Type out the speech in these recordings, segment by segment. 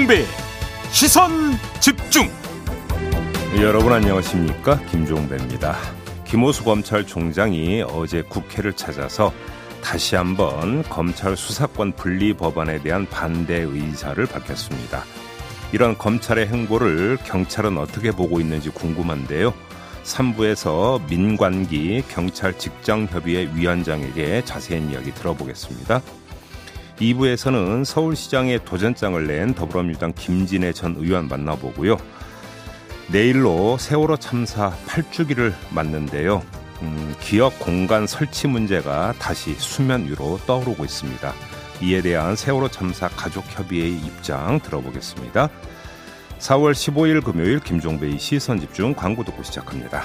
김종배 시선 집중 여러분 안녕하십니까 김종배입니다 김호수 검찰총장이 어제 국회를 찾아서 다시 한번 검찰 수사권 분리 법안에 대한 반대 의사를 밝혔습니다. 이런 검찰의 행보를 경찰은 어떻게 보고 있는지 궁금한데요. 3부에서 민관기 경찰 직장협의회 위원장에게 자세한 이야기 들어보겠습니다. 2부에서는 서울시장에 도전장을 낸 더불어민주당 김진애 전 의원 만나보고요. 내일로 세월호 참사 8주기를 맞는데요. 음, 기업 공간 설치 문제가 다시 수면 위로 떠오르고 있습니다. 이에 대한 세월호 참사 가족협의회의 입장 들어보겠습니다. 4월 15일 금요일 김종배의 시선집중 광고 듣고 시작합니다.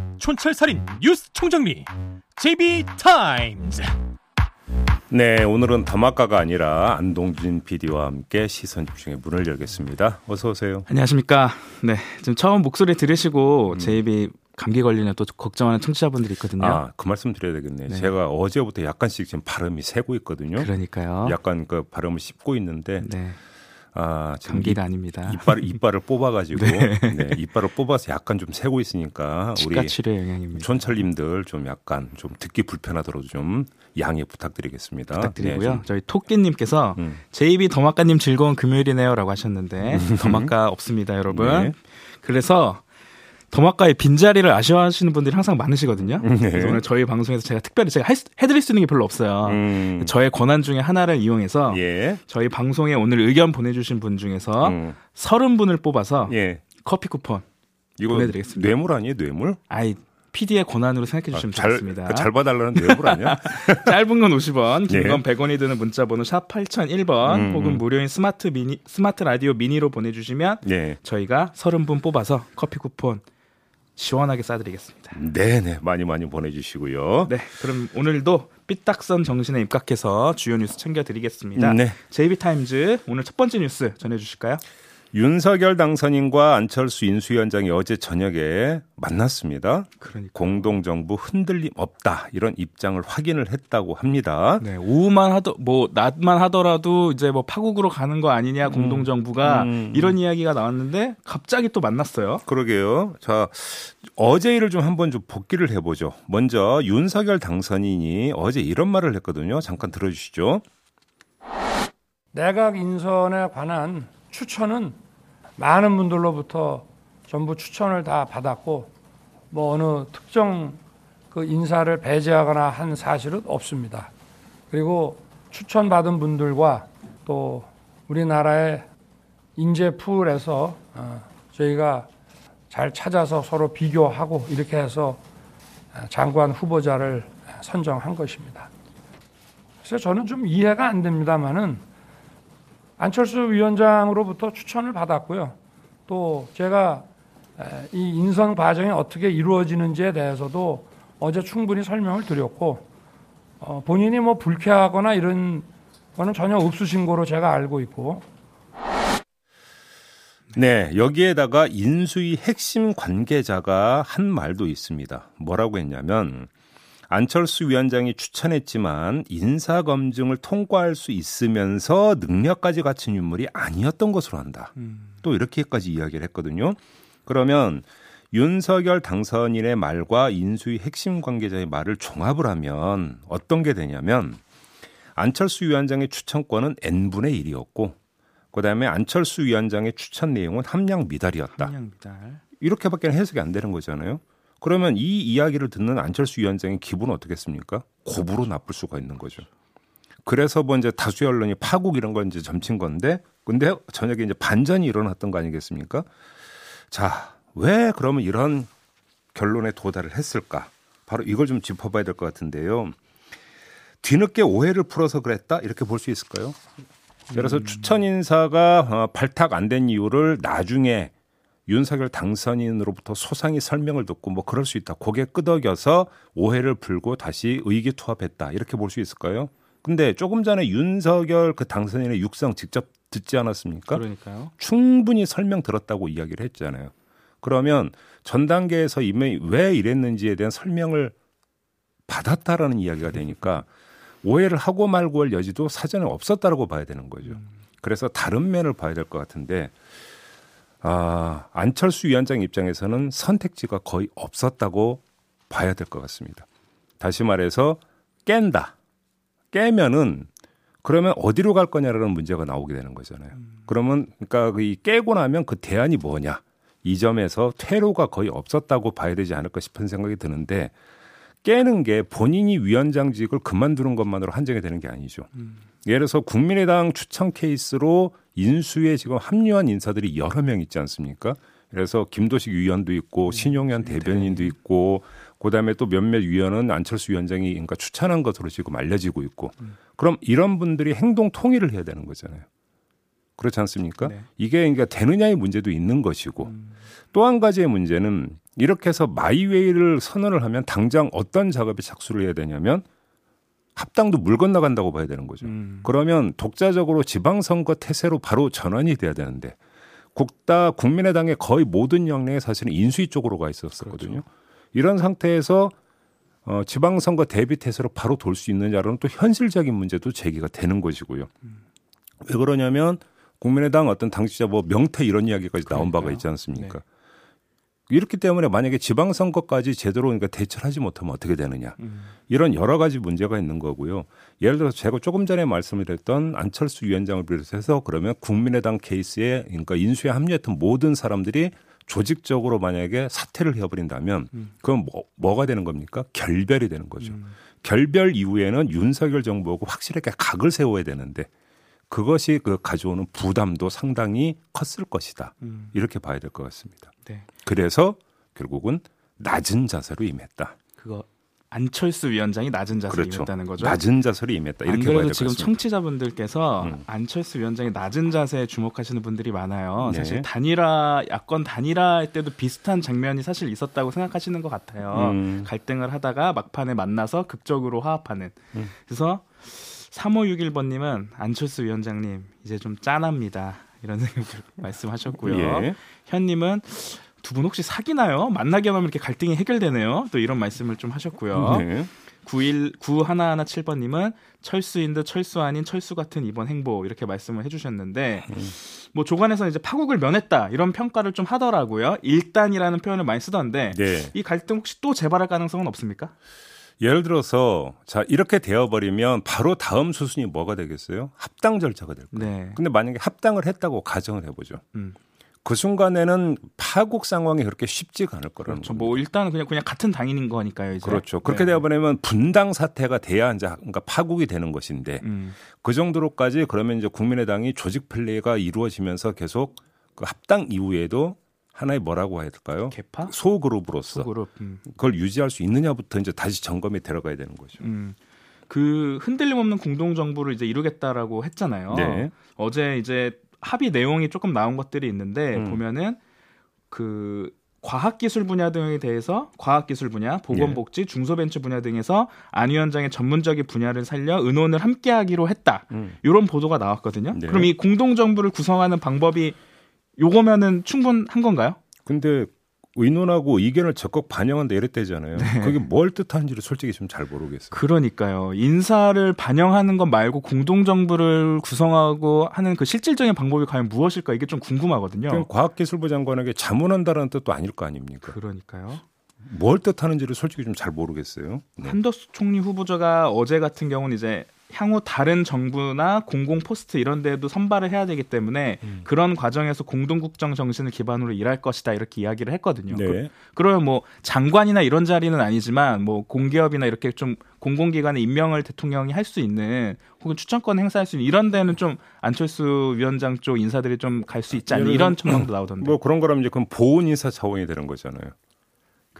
촌철살인 뉴스 총정리 JB타임즈 네, 오늘은 더마카가 아니라 안동진 PD와 함께 시선 집중의 문을 열겠습니다. 어서 오세요. 안녕하십니까. 네, 지금 처음 목소리 들으시고 음. JB 감기 걸리냐 또 걱정하는 청취자분들이 있거든요. 아, 그 말씀 드려야 되겠네요. 네. 제가 어제부터 약간씩 지금 발음이 새고 있거든요. 그러니까요. 약간 그 발음을 씹고 있는데 네. 아, 감기가 아닙니다. 이빨 이빨을 뽑아가지고 네. 네. 이빨을 뽑아서 약간 좀 새고 있으니까 우리 치료 영향입니다. 촌철님들 좀 약간 좀 듣기 불편하도록 좀 양해 부탁드리겠습니다. 부탁드리고요. 네, 저희 토끼님께서 음. 제이비 더마카님 즐거운 금요일이네요라고 하셨는데 음. 더마카 없습니다, 여러분. 네. 그래서 더마카의 빈자리를 아쉬워하시는 분들이 항상 많으시거든요. 네. 그래서 오늘 저희 방송에서 제가 특별히 제가 해드릴 수 있는 게 별로 없어요. 음. 저의 권한 중에 하나를 이용해서 예. 저희 방송에 오늘 의견 보내주신 분 중에서 음. 30분을 뽑아서 예. 커피 쿠폰 이거 보내드리겠습니다. 뇌물 아니에요, 뇌물? 아이 PD의 권한으로 생각해 주시면 아, 좋겠습니다. 잘, 잘 봐달라는 뇌물 아니야? 짧은 건 50원, 긴건 예. 100원이 드는 문자 번호 샵 8001번 음, 혹은 음. 무료인 스마트 미니 스마트 라디오 미니로 보내 주시면 예. 저희가 30분 뽑아서 커피 쿠폰 시원하게 쏴드리겠습니다. 네네 많이 많이 보내주시고요. 네 그럼 오늘도 삐딱선 정신에 입각해서 주요 뉴스 챙겨드리겠습니다. 네. JB타임즈 오늘 첫 번째 뉴스 전해주실까요? 윤석열 당선인과 안철수 인수위원장이 어제 저녁에 만났습니다. 그러니까. 공동정부 흔들림 없다 이런 입장을 확인을 했다고 합니다. 네, 오후만 하더 뭐 낮만 하더라도 이제 뭐 파국으로 가는 거 아니냐 음. 공동정부가 음. 이런 이야기가 나왔는데 갑자기 또 만났어요. 그러게요. 자 어제 일을 좀 한번 좀 복기를 해보죠. 먼저 윤석열 당선인이 어제 이런 말을 했거든요. 잠깐 들어주시죠. 내각 인선에 관한 추천은 많은 분들로부터 전부 추천을 다 받았고 뭐 어느 특정 그 인사를 배제하거나 한 사실은 없습니다. 그리고 추천받은 분들과 또 우리나라의 인재 풀에서 어, 저희가 잘 찾아서 서로 비교하고 이렇게 해서 장관 후보자를 선정한 것입니다. 그래서 저는 좀 이해가 안 됩니다만은 안철수 위원장으로부터 추천을 받았고요. 또 제가 이 인선 과정이 어떻게 이루어지는지에 대해서도 어제 충분히 설명을 드렸고 어, 본인이 뭐 불쾌하거나 이런 거는 전혀 없으신 거로 제가 알고 있고 네, 여기에다가 인수위 핵심 관계자가 한 말도 있습니다. 뭐라고 했냐면 안철수 위원장이 추천했지만 인사 검증을 통과할 수 있으면서 능력까지 갖춘 인물이 아니었던 것으로 한다. 음. 또 이렇게까지 이야기를 했거든요. 그러면 윤석열 당선인의 말과 인수위 핵심 관계자의 말을 종합을 하면 어떤 게 되냐면 안철수 위원장의 추천권은 n분의 1이었고 그다음에 안철수 위원장의 추천 내용은 함량 미달이었다. 함량 미달. 이렇게밖에 해석이 안 되는 거잖아요. 그러면 이 이야기를 듣는 안철수 위원장의 기분은 어떻겠습니까? 고부로 나쁠 수가 있는 거죠. 그래서 뭐 이제 다수의 언론이 파국 이런 건 이제 점친 건데, 근데 저녁에 이제 반전이 일어났던 거 아니겠습니까? 자, 왜 그러면 이런 결론에 도달을 했을까? 바로 이걸 좀 짚어봐야 될 것 같은데요. 뒤늦게 오해를 풀어서 그랬다 이렇게 볼 수 있을까요? 그래서 음. 추천 인사가 어, 발탁 안 된 이유를 나중에 윤석열 당선인으로부터 소상히 설명을 듣고 뭐 그럴 수 있다. 고개 끄덕여서 오해를 풀고 다시 의기투합했다. 이렇게 볼 수 있을까요? 근데 조금 전에 윤석열 그 당선인의 육성 직접 듣지 않았습니까? 그러니까요. 충분히 설명 들었다고 이야기를 했잖아요. 그러면 전 단계에서 이미 왜 이랬는지에 대한 설명을 받았다라는 이야기가 되니까 오해를 하고 말고 할 여지도 사전에 없었다라고 봐야 되는 거죠. 그래서 다른 면을 봐야 될 것 같은데 아, 안철수 위원장 입장에서는 선택지가 거의 없었다고 봐야 될 것 같습니다. 다시 말해서 깬다. 깨면은 그러면 어디로 갈 거냐라는 문제가 나오게 되는 거잖아요. 그러면 그러니까 이 깨고 나면 그 대안이 뭐냐? 이 점에서 퇴로가 거의 없었다고 봐야 되지 않을까 싶은 생각이 드는데 깨는 게 본인이 위원장직을 그만두는 것만으로 한정이 되는 게 아니죠. 음. 예를 들어서 국민의당 추천 케이스로 인수에 지금 합류한 인사들이 여러 명 있지 않습니까? 그래서 김도식 위원도 있고 음. 신용현 대변인도 있고 그다음에 또 몇몇 위원은 안철수 위원장이 그러니까 추천한 것으로 지금 알려지고 있고 음. 그럼 이런 분들이 행동 통일을 해야 되는 거잖아요. 그렇지 않습니까? 네. 이게 그러니까 되느냐의 문제도 있는 것이고 음. 또한 가지의 문제는 이렇게 해서 마이웨이를 선언을 하면 당장 어떤 작업에 착수를 해야 되냐면 합당도 물 건너간다고 봐야 되는 거죠. 음. 그러면 독자적으로 지방선거 태세로 바로 전환이 돼야 되는데 국다 국민의당의 거의 모든 역량이 사실은 인수위 쪽으로 가 있었거든요. 그렇죠. 이런 상태에서 어, 지방선거 대비 태세로 바로 돌 수 있느냐로는 또 현실적인 문제도 제기가 되는 것이고요. 음. 왜 그러냐면 국민의당 어떤 당시자 뭐 명태 이런 이야기까지 나온 그러니까요. 바가 있지 않습니까? 네. 이렇기 때문에 만약에 지방선거까지 제대로 그러니까 대처를 하지 못하면 어떻게 되느냐. 음. 이런 여러 가지 문제가 있는 거고요. 예를 들어서 제가 조금 전에 말씀을 드렸던 안철수 위원장을 비롯해서 그러면 국민의당 케이스에 그러니까 인수에 합류했던 모든 사람들이 조직적으로 만약에 사퇴를 해버린다면 음. 그건 뭐, 뭐가 되는 겁니까? 결별이 되는 거죠. 음. 결별 이후에는 윤석열 정부하고 확실하게 각을 세워야 되는데 그것이 그 가져오는 부담도 상당히 컸을 것이다. 음. 이렇게 봐야 될 것 같습니다. 네. 그래서 결국은 낮은 자세로 임했다. 그거 안철수 위원장이 낮은 자세로 그렇죠. 임했다는 거죠. 낮은 자세로 임했다. 이렇게 봐야 될것 지금 청취자분들께서 음. 안철수 위원장이 낮은 자세에 주목하시는 분들이 많아요. 네. 사실 단일화 야권 단일화 할 때도 비슷한 장면이 사실 있었다고 생각하시는 것 같아요. 음. 갈등을 하다가 막판에 만나서 극적으로 화합하는. 음. 그래서 3561번님은 안철수 위원장님 이제 좀 짠합니다. 이런 생각 말씀하셨고요. 예. 현님은 두 분 혹시 사귀나요? 만나기만 하면 이렇게 갈등이 해결되네요. 또 이런 말씀을 좀 하셨고요. 네. 91 9117번 님은 철수인 듯 철수 아닌 철수 같은 이번 행보 이렇게 말씀을 해 주셨는데 음. 뭐 조간에서 이제 파국을 면했다 이런 평가를 좀 하더라고요. 일단이라는 표현을 많이 쓰던데 네. 이 갈등 혹시 또 재발할 가능성은 없습니까? 예를 들어서 자 이렇게 되어버리면 바로 다음 수순이 뭐가 되겠어요? 합당 절차가 될 거예요. 네. 근데 만약에 합당을 했다고 가정을 해보죠. 음. 그 순간에는 파국 상황이 그렇게 쉽지가 않을 거라는 그렇죠. 뭐 일단은 그냥 그냥 같은 당인인 거니까요. 이제. 그렇죠. 그렇게 네. 되어 버리면 분당 사태가 돼야 이제 그러니까 파국이 되는 것인데 음. 그 정도로까지 그러면 이제 국민의당이 조직 플레이가 이루어지면서 계속 그 합당 이후에도 하나의 뭐라고 해야 될까요? 개파? 소그룹으로서 소그룹. 음. 그걸 유지할 수 있느냐부터 이제 다시 점검에 들어가야 되는 거죠. 음. 그 흔들림 없는 공동 정부를 이제 이루겠다라고 했잖아요. 네. 어제 이제 합의 내용이 조금 나온 것들이 있는데 음. 보면은 그 과학기술 분야 등에 대해서 과학기술 분야, 보건복지, 예. 중소벤처 분야 등에서 안 위원장의 전문적인 분야를 살려 의논을 함께하기로 했다. 음. 이런 보도가 나왔거든요. 네. 그럼 이 공동 정부를 구성하는 방법이 요거면은 충분한 건가요? 근데 의논하고 의견을 적극 반영한다 이랬대잖아요. 네. 그게 뭘 뜻하는지를 솔직히 좀 잘 모르겠어요. 그러니까요. 인사를 반영하는 것 말고 공동정부를 구성하고 하는 그 실질적인 방법이 과연 무엇일까 이게 좀 궁금하거든요. 과학기술부 장관에게 자문한다는 뜻도 아닐 거 아닙니까? 그러니까요. 뭘 뜻하는지를 솔직히 좀 잘 모르겠어요. 네. 한덕수 총리 후보자가 어제 같은 경우는 이제 향후 다른 정부나 공공 포스트 이런 데도 선발을 해야 되기 때문에 음. 그런 과정에서 공동국정 정신을 기반으로 일할 것이다 이렇게 이야기를 했거든요. 네. 그, 러면뭐 장관이나 이런 자리는 아니지만 뭐 공기업이나 이렇게 좀 공공기관의 임명을 대통령이 할 수 있는 혹은 추천권 행사할 수 있는 이런 데는 좀 안철수 위원장 쪽 인사들이 좀 갈 수 있지 않나 이런 첨망도 나오던데. 뭐 그런 거라면 이제 그럼 보훈 인사 차원이 되는 거잖아요.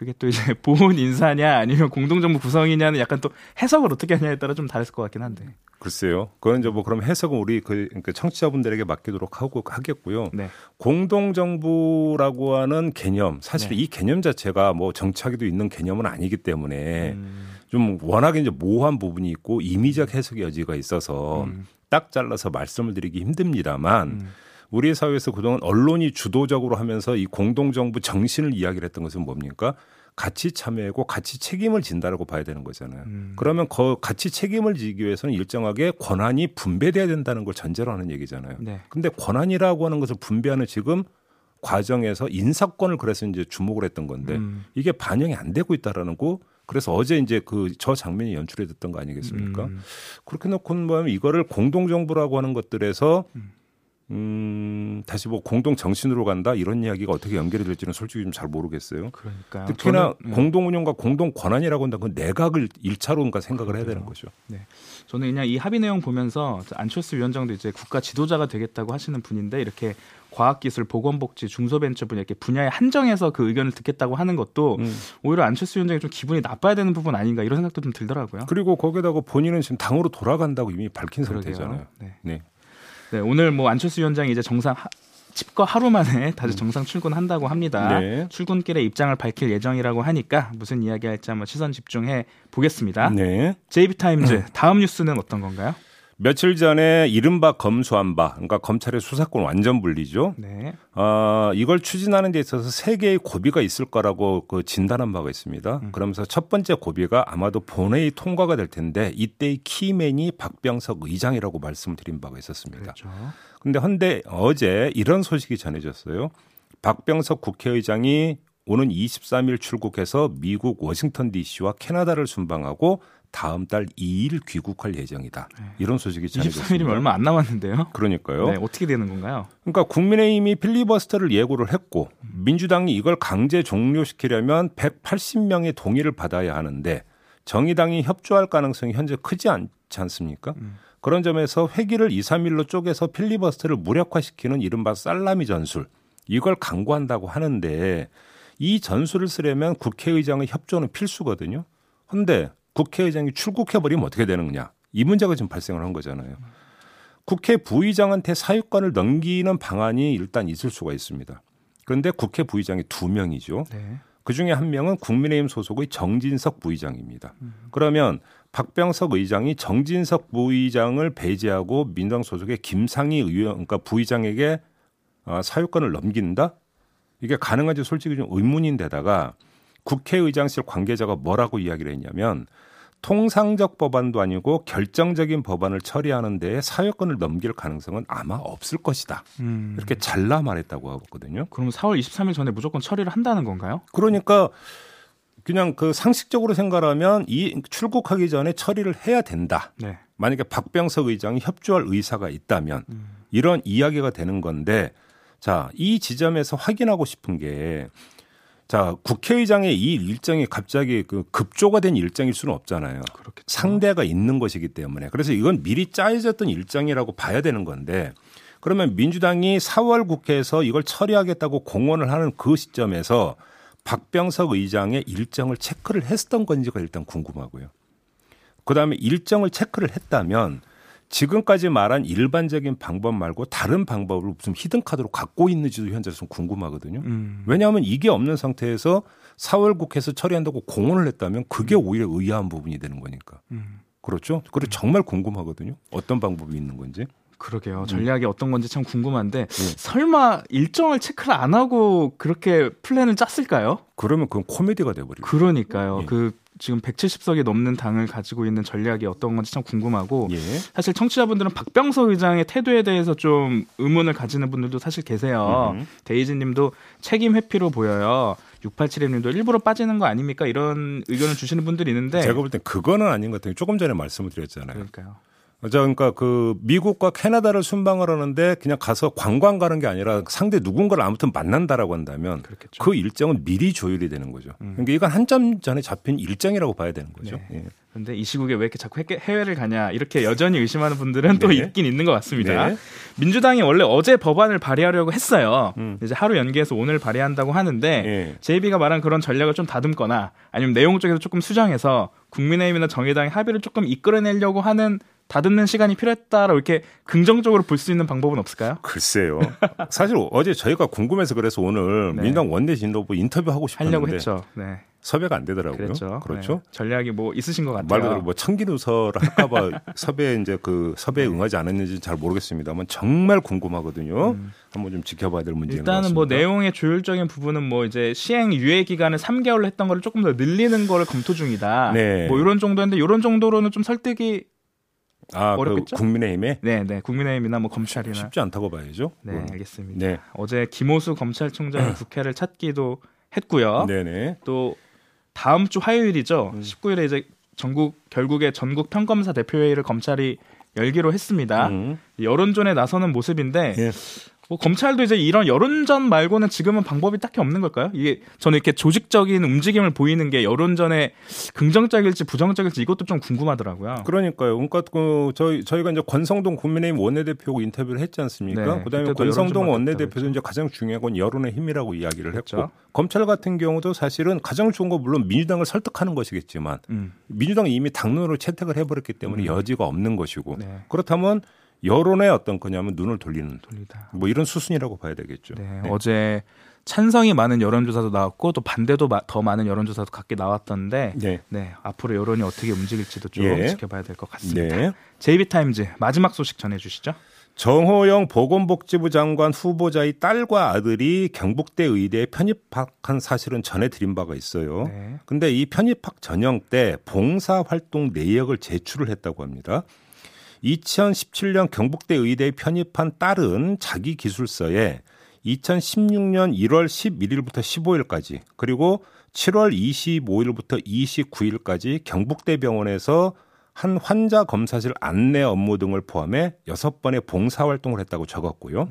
그게 또 이제 보훈 인사냐 아니면 공동정부 구성이냐는 약간 또 해석을 어떻게 하냐에 따라 좀 다를 것 같긴 한데. 글쎄요. 그건 이제 뭐 그럼 해석은 우리 그 그러니까 청취자분들에게 맡기도록 하고 하겠고요. 네. 공동정부라고 하는 개념 사실 네. 이 개념 자체가 뭐 정착에도 있는 개념은 아니기 때문에 음. 좀 워낙에 이제 모호한 부분이 있고 임의적 해석의 여지가 있어서 음. 딱 잘라서 말씀을 드리기 힘듭니다만 음. 우리 사회에서 그동안 언론이 주도적으로 하면서 이 공동정부 정신을 이야기를 했던 것은 뭡니까? 같이 참여하고 같이 책임을 진다라고 봐야 되는 거잖아요. 음. 그러면 그 같이 책임을 지기 위해서는 일정하게 권한이 분배돼야 된다는 걸 전제로 하는 얘기잖아요. 네. 근데 권한이라고 하는 것을 분배하는 지금 과정에서 인사권을 그래서 이제 주목을 했던 건데 음. 이게 반영이 안 되고 있다라는 거 그래서 어제 이제 그 저 장면이 연출이 됐던 거 아니겠습니까? 음. 그렇게 놓고는 보면 이거를 공동정부라고 하는 것들에서 음. 음, 다시 뭐 공동 정신으로 간다 이런 이야기가 어떻게 연결이 될지는 솔직히 좀 잘 모르겠어요. 그러니까 특히나 저는, 네. 공동 운영과 공동 권한이라고 한다면 그 내각을 일차로인가 생각을 해야 되는 거죠. 네. 저는 그냥 이 합의 내용 보면서 안철수 위원장도 이제 국가 지도자가 되겠다고 하시는 분인데 이렇게 과학기술, 보건복지, 중소벤처 분야 이렇게 분야에 한정해서 그 의견을 듣겠다고 하는 것도 음. 오히려 안철수 위원장이 좀 기분이 나빠야 되는 부분 아닌가 이런 생각도 좀 들더라고요. 그리고 거기다가 본인은 지금 당으로 돌아간다고 이미 밝힌 그러게요. 상태잖아요. 네. 네. 네, 오늘 뭐 안철수 위원장이 이제 정상 하, 집거 하루 만에 다시 정상 출근한다고 합니다. 네. 출근길에 입장을 밝힐 예정이라고 하니까 무슨 이야기 할지 한번 시선 집중해 보겠습니다. 네. JB타임즈 다음 뉴스는 어떤 건가요? 며칠 전에 이른바 검수한바, 그러니까 검찰의 수사권 완전 분리죠. 네. 어, 이걸 추진하는 데 있어서 세 개의 고비가 있을 거라고 그 진단한 바가 있습니다. 음. 그러면서 첫 번째 고비가 아마도 본회의 통과가 될 텐데 이때의 키맨이 박병석 의장이라고 말씀을 드린 바가 있었습니다. 그렇죠. 근데 헌데 어제 이런 소식이 전해졌어요. 박병석 국회의장이 오는 23일 출국해서 미국 워싱턴 DC와 캐나다를 순방하고 다음 달 2일 귀국할 예정이다. 네. 이런 소식이 전해졌습니다. 23일이면 얼마 안 남았는데요. 그러니까요. 네, 어떻게 되는 건가요? 그러니까 국민의힘이 필리버스터를 예고를 했고 민주당이 이걸 강제 종료시키려면 180명의 동의를 받아야 하는데 정의당이 협조할 가능성이 현재 크지 않지 않습니까? 음. 그런 점에서 회기를 2, 3일로 쪼개서 필리버스터를 무력화시키는 이른바 살라미 전술 이걸 강구한다고 하는데 이 전술을 쓰려면 국회의장의 협조는 필수거든요. 근데 국회의장이 출국해버리면 어떻게 되는 거냐. 이 문제가 지금 발생을 한 거잖아요. 국회 부의장한테 사유권을 넘기는 방안이 일단 있을 수가 있습니다. 그런데 국회 부의장이 두 명이죠. 네. 그 중에 한 명은 국민의힘 소속의 정진석 부의장입니다. 음. 그러면 박병석 의장이 정진석 부의장을 배제하고 민주당 소속의 김상희 의원, 그러니까 부의장에게 어, 사유권을 넘긴다? 이게 가능한지 솔직히 좀 의문인데다가 국회의장실 관계자가 뭐라고 이야기를 했냐면 통상적 법안도 아니고 결정적인 법안을 처리하는 데에 사회권을 넘길 가능성은 아마 없을 것이다. 음. 이렇게 잘라 말했다고 하거든요. 그럼 4월 23일 전에 무조건 처리를 한다는 건가요? 그러니까 그냥 그 상식적으로 생각하면 이 출국하기 전에 처리를 해야 된다. 네. 만약에 박병석 의장이 협조할 의사가 있다면 음. 이런 이야기가 되는 건데 자, 이 지점에서 확인하고 싶은 게 자, 국회의장의 이 일정이 갑자기 그 급조가 된 일정일 수는 없잖아요. 그렇겠죠. 상대가 있는 것이기 때문에. 그래서 이건 미리 짜여졌던 일정이라고 봐야 되는 건데 그러면 민주당이 4월 국회에서 이걸 처리하겠다고 공언을 하는 그 시점에서 박병석 의장의 일정을 체크를 했던 건지가 일단 궁금하고요. 그 다음에 일정을 체크를 했다면 지금까지 말한 일반적인 방법 말고 다른 방법을 무슨 히든카드로 갖고 있는지도 현재 좀 궁금하거든요. 음. 왜냐하면 이게 없는 상태에서 4월 국회에서 처리한다고 공언을 했다면 그게 음. 오히려 의아한 부분이 되는 거니까. 음. 그렇죠? 그리고 정말 궁금하거든요. 어떤 방법이 있는 건지. 그러게요. 음. 전략이 음. 어떤 건지 참 궁금한데 음. 설마 일정을 체크를 안 하고 그렇게 플랜을 짰을까요? 그러면 그건 코미디가 돼버리고. 그러니까요. 예. 그 지금 170석이 넘는 당을 가지고 있는 전략이 어떤 건지 참 궁금하고 예. 사실 청취자분들은 박병석 의장의 태도에 대해서 좀 의문을 가지는 분들도 사실 계세요. 음. 데이지님도 책임 회피로 보여요. 6871님도 일부러 빠지는 거 아닙니까? 이런 의견을 주시는 분들이 있는데 제가 볼 땐 그거는 아닌 것 같아요. 조금 전에 말씀을 드렸잖아요. 그러니까요. 그러니까 그 미국과 캐나다를 순방을 하는데 그냥 가서 관광 가는 게 아니라 상대 누군가를 아무튼 만난다라고 한다면 그렇겠죠. 그 일정은 미리 조율이 되는 거죠. 음. 그러니까 이건 한참 전에 잡힌 일정이라고 봐야 되는 거죠. 네. 예. 근데 이 시국에 왜 이렇게 자꾸 해외를 가냐 이렇게 여전히 의심하는 분들은 네. 또 있긴 있는 것 같습니다. 네. 민주당이 원래 어제 법안을 발의하려고 했어요. 음. 이제 하루 연기해서 오늘 발의한다고 하는데 네. JB가 말한 그런 전략을 좀 다듬거나 아니면 내용 쪽에서 조금 수정해서 국민의힘이나 정의당이 합의를 조금 이끌어내려고 하는 다듬는 시간이 필요했다라고 이렇게 긍정적으로 볼 수 있는 방법은 없을까요? 글쎄요. 사실 어제 저희가 궁금해서 그래서 오늘 네. 민당 원내 진로부 인터뷰하고 싶었는데 하려고 했죠. 네. 섭외가 안 되더라고요. 그렇죠. 그렇죠. 네. 전략이 뭐 있으신 것 같아요. 말 그대로 뭐 청기누설 할까봐 섭외 이제 그 섭외에 네. 응하지 않았는지 잘 모르겠습니다만 정말 궁금하거든요. 음. 한번 좀 지켜봐야 될 문제인 일단은 뭐 내용의 조율적인 부분은 뭐 이제 시행 유예 기간을 3개월로 했던 거를 조금 더 늘리는 거를 검토 중이다. 네. 뭐 이런 정도인데 이런 정도로는 좀 설득이 아, 그 어렵겠죠? 그 국민의힘에? 네, 네. 국민의힘이나 뭐 검찰이나 쉽지 않다고 봐야죠. 네, 음. 알겠습니다. 네. 어제 김호수 검찰총장이 국회를 찾기도 했고요. 네네. 또 다음 주 화요일이죠. 음. 19일에 이제 전국 결국에 전국 평검사 대표회의를 검찰이 열기로 했습니다. 음. 여론전에 나서는 모습인데 예. 뭐 검찰도 이제 이런 여론전 말고는 지금은 방법이 딱히 없는 걸까요? 이게 저는 이렇게 조직적인 움직임을 보이는 게 여론전에 긍정적일지 부정적일지 이것도 좀 궁금하더라고요. 그러니까요. 그러니까 그 저희 저희가 이제 권성동 국민의힘 원내대표하고 인터뷰를 했지 않습니까? 네, 그다음에 권성동 원내대표도 이제 가장 중요한 건 여론의 힘이라고 이야기를 그렇죠. 했고 검찰 같은 경우도 사실은 가장 좋은 건 물론 민주당을 설득하는 것이겠지만 음. 민주당이 이미 당론으로 채택을 해버렸기 때문에 음. 여지가 없는 것이고 네. 그렇다면 여론의 어떤 거냐면 눈을 돌리는 돌리다. 뭐 이런 수순이라고 봐야 되겠죠. 네, 네. 어제 찬성이 많은 여론조사도 나왔고 또 반대도 더 많은 여론조사도 각기 나왔던데 네. 네 앞으로 여론이 어떻게 움직일지도 좀 예. 지켜봐야 될 것 같습니다. 네. JB타임즈 마지막 소식 전해주시죠. 정호영 보건복지부 장관 후보자의 딸과 아들이 경북대 의대에 편입학한 사실은 전해드린 바가 있어요. 네. 근데 이 편입학 전형 때 봉사활동 내역을 제출을 했다고 합니다. 2017년 경북대 의대에 편입한 딸은 자기 기술서에 2016년 1월 11일부터 15일까지 그리고 7월 25일부터 29일까지 경북대 병원에서 한 환자 검사실 안내 업무 등을 포함해 6번의 봉사활동을 했다고 적었고요.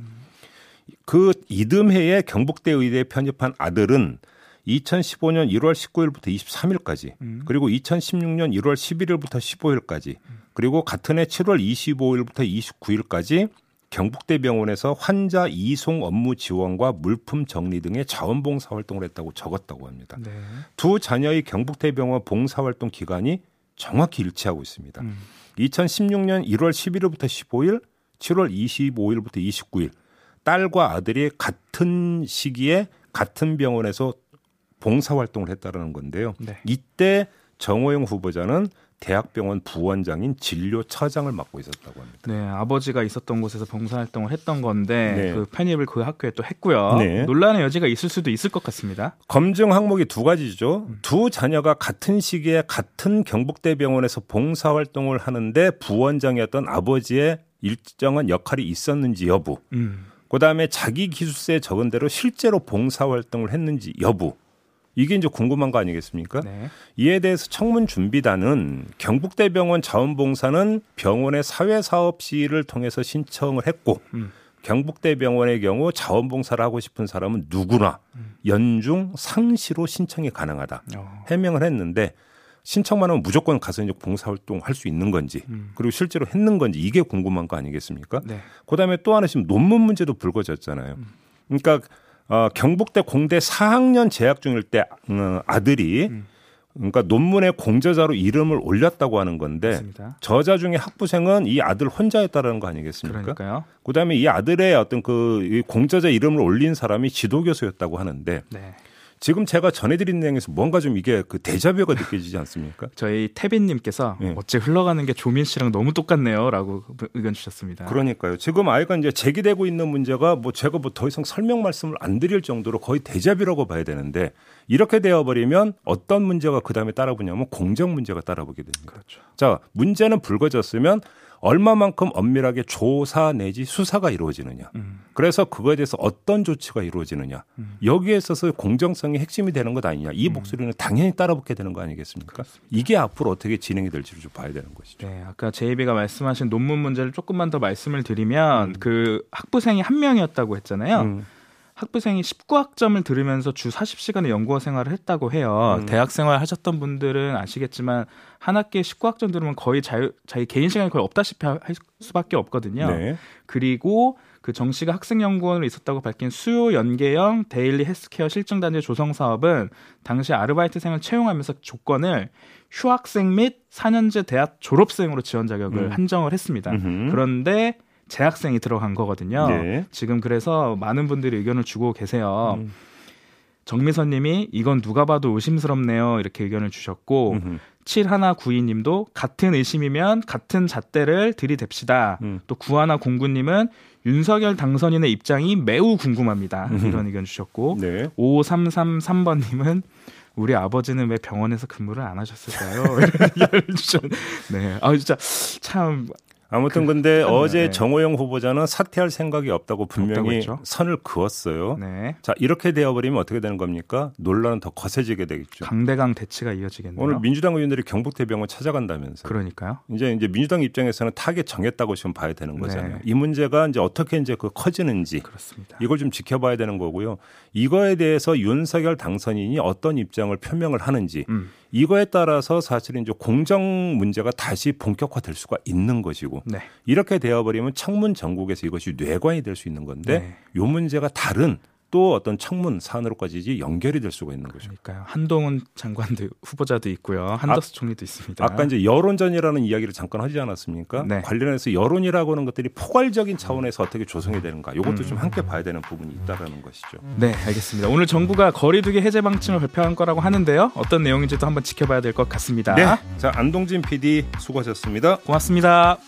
그 이듬해에 경북대 의대에 편입한 아들은 2015년 1월 19일부터 23일까지 음. 그리고 2016년 1월 11일부터 15일까지 그리고 같은 해 7월 25일부터 29일까지 경북대병원에서 환자 이송 업무 지원과 물품 정리 등의 자원봉사 활동을 했다고 적었다고 합니다. 네. 두 자녀의 경북대병원 봉사활동 기간이 정확히 일치하고 있습니다. 음. 2016년 1월 11일부터 15일, 7월 25일부터 29일 딸과 아들이 같은 시기에 같은 병원에서 봉사 활동을 했다라는 건데요. 네. 이때 정호영 후보자는 대학병원 부원장인 진료처장을 맡고 있었다고 합니다. 네, 아버지가 있었던 곳에서 봉사활동을 했던 건데 네. 그 편입을 그 학교에 또 했고요. 네. 논란의 여지가 있을 수도 있을 것 같습니다. 검증 항목이 두 가지죠. 음. 두 자녀가 같은 시기에 같은 경북대병원에서 봉사활동을 하는데 부원장이었던 아버지의 일정한 역할이 있었는지 여부. 음. 그다음에 자기 기술서에 적은 대로 실제로 봉사활동을 했는지 여부. 이게 이제 궁금한 거 아니겠습니까? 네. 이에 대해서 청문 준비단은 경북대병원 자원봉사는 병원의 사회사업 시를 통해서 신청을 했고 음. 경북대병원의 경우 자원봉사를 하고 싶은 사람은 누구나 음. 연중 상시로 신청이 가능하다 어. 해명을 했는데 신청만 하면 무조건 가서 이제 봉사활동 할 수 있는 건지 음. 그리고 실제로 했는 건지 이게 궁금한 거 아니겠습니까? 네. 그다음에 또 하나 지금 논문 문제도 불거졌잖아요. 음. 그러니까 어, 경북대 공대 4학년 재학 중일 때 어, 아들이 음. 그러니까 논문에 공저자로 이름을 올렸다고 하는 건데 맞습니다. 저자 중에 학부생은 이 아들 혼자였다는 거 아니겠습니까? 그러니까요. 그다음에 이 아들의 어떤 그 공저자 이름을 올린 사람이 지도교수였다고 하는데 네. 지금 제가 전해드린 내용에서 뭔가 좀 이게 그 대자뷰가 느껴지지 않습니까? 저희 태빈님께서 네. 어째 흘러가는 게 조민 씨랑 너무 똑같네요라고 의견 주셨습니다. 그러니까요. 지금 아이가 이제 제기되고 있는 문제가 뭐 제가 뭐 더 이상 설명 말씀을 안 드릴 정도로 거의 대자뷰라고 봐야 되는데 이렇게 되어버리면 어떤 문제가 그 다음에 따라붙냐면 공정 문제가 따라보게 됩니다. 그렇죠. 자 문제는 불거졌으면 얼마만큼 엄밀하게 조사 내지 수사가 이루어지느냐. 음. 그래서 그거에 대해서 어떤 조치가 이루어지느냐. 음. 여기에 있어서 공정성이 핵심이 되는 것 아니냐. 이 음. 목소리는 당연히 따라붙게 되는 거 아니겠습니까? 그렇습니다. 이게 앞으로 어떻게 진행이 될지를 좀 봐야 되는 것이죠. 네, 아까 JB가 말씀하신 논문 문제를 조금만 더 말씀을 드리면 음. 그 학부생이 한 명이었다고 했잖아요. 음. 학부생이 19학점을 들으면서 주 40시간의 연구원 생활을 했다고 해요. 음. 대학 생활 하셨던 분들은 아시겠지만 한 학기에 19학점 들으면 거의 자유, 자기 개인 시간이 거의 없다시피 할 수밖에 없거든요. 네. 그리고 그 정 씨가 학생연구원으로 있었다고 밝힌 수요 연계형 데일리 헬스케어 실증단지 조성 사업은 당시 아르바이트생을 채용하면서 조건을 휴학생 및 4년제 대학 졸업생으로 지원 자격을 음. 한정을 했습니다. 음흠. 그런데 재학생이 들어간 거거든요. 네. 지금 그래서 많은 분들이 의견을 주고 계세요. 음. 정미선님이 이건 누가 봐도 의심스럽네요 이렇게 의견을 주셨고 음흠. 7192님도 같은 의심이면 같은 잣대를 들이댑시다. 음. 또 구하나 공구님은 윤석열 당선인의 입장이 매우 궁금합니다. 음흠. 이런 의견 주셨고 네. 5333번님은 우리 아버지는 왜 병원에서 근무를 안 하셨을까요? 이런 의견을 주셨. 네, 아 진짜 참 아무튼 그, 근데 어제 네. 정호영 후보자는 사퇴할 생각이 없다고 분명히 선을 그었어요. 네. 자 이렇게 되어버리면 어떻게 되는 겁니까? 논란은 더 거세지게 되겠죠. 강대강 대치가 이어지겠네요. 오늘 민주당 의원들이 경북대병원 찾아간다면서. 그러니까요. 이제 이제 민주당 입장에서는 타겟 정했다고 지금 봐야 되는 네. 거잖아요. 네. 이 문제가 이제 어떻게 이제 그 커지는지 그렇습니다. 이걸 좀 지켜봐야 되는 거고요. 이거에 대해서 윤석열 당선인이 어떤 입장을 표명을 하는지. 음. 이거에 따라서 사실은 이제 공정 문제가 다시 본격화될 수가 있는 것이고 네. 이렇게 되어버리면 청문 전국에서 이것이 뇌관이 될 수 있는 건데 네. 요 문제가 다른 또 어떤 청문 사안으로까지 연결이 될 수가 있는 거죠. 그러니까요. 한동훈 장관도 후보자도 있고요. 한더스 아, 총리도 있습니다. 아까 이제 여론전이라는 이야기를 잠깐 하지 않았습니까? 네. 관련해서 여론이라고 하는 것들이 포괄적인 차원에서 어떻게 조성이 되는가 이것도 음. 좀 함께 봐야 되는 부분이 있다라는 것이죠. 네, 알겠습니다. 오늘 정부가 거리두기 해제 방침을 발표한 거라고 하는데요. 어떤 내용인지도 한번 지켜봐야 될 것 같습니다. 네. 자, 안동진 PD 수고하셨습니다. 고맙습니다.